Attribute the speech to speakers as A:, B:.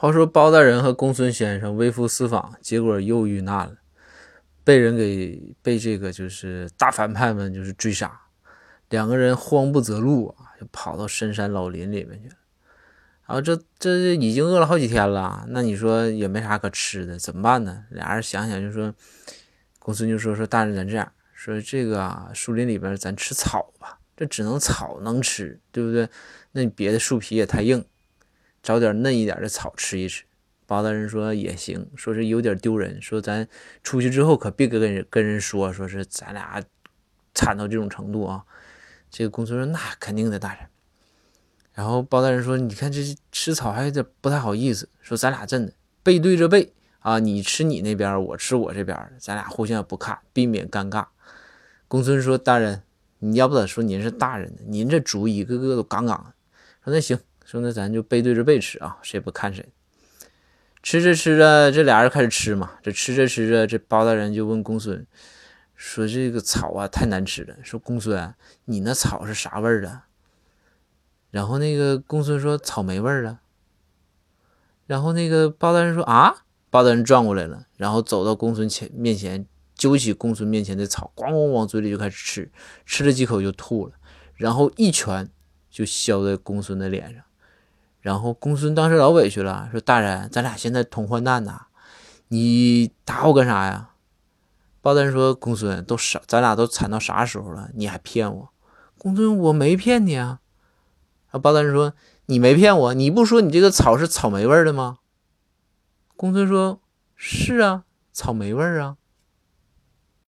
A: 话说包大人和公孙先生微服私访，结果又遇难了，被人给被这个就是大反派们就是追杀，两个人慌不择路啊，就跑到深山老林里面去了。然后这这已经饿了好几天了，那你说也没啥可吃的，怎么办呢？俩人想想就说，公孙就说说大人咱这样说，这个啊树林里边咱吃草吧，这只能草能吃，对不对？那你别的树皮也太硬。找点嫩一点的草吃一吃，包大人说也行，说是有点丢人，说咱出去之后可别跟人跟人说，说是咱俩惨到这种程度啊。这个公孙说那肯定的，大人。然后包大人说，你看这吃草还有点不太好意思，说咱俩真的背对着背啊，你吃你那边，我吃我这边，咱俩互相也不看，避免尴尬。公孙说大人，你要不咋说您是大人呢？您这主意一个个都杠杠的。说那行。说那咱就背对着背吃啊，谁也不看谁。吃着吃着，这俩人开始吃嘛。这吃着吃着，这包大人就问公孙说：“这个草啊，太难吃了。”说公孙，你那草是啥味儿的？然后那个公孙说：“草莓味儿啊。”然后那个包大人说：“啊！”包大人转过来了，然后走到公孙前面前，揪起公孙面前的草，咣咣往嘴里就开始吃，吃了几口就吐了，然后一拳就削在公孙的脸上。然后公孙当时老委屈了，说：“大人，咱俩现在同患难呐，你打我干啥呀？”包大人说：“公孙，都啥，咱俩都惨到啥时候了，你还骗我？”公孙：“我没骗你啊。”啊，包大人说：“你没骗我，你不说你这个草是草莓味的吗？”公孙说：“是啊，草莓味啊。”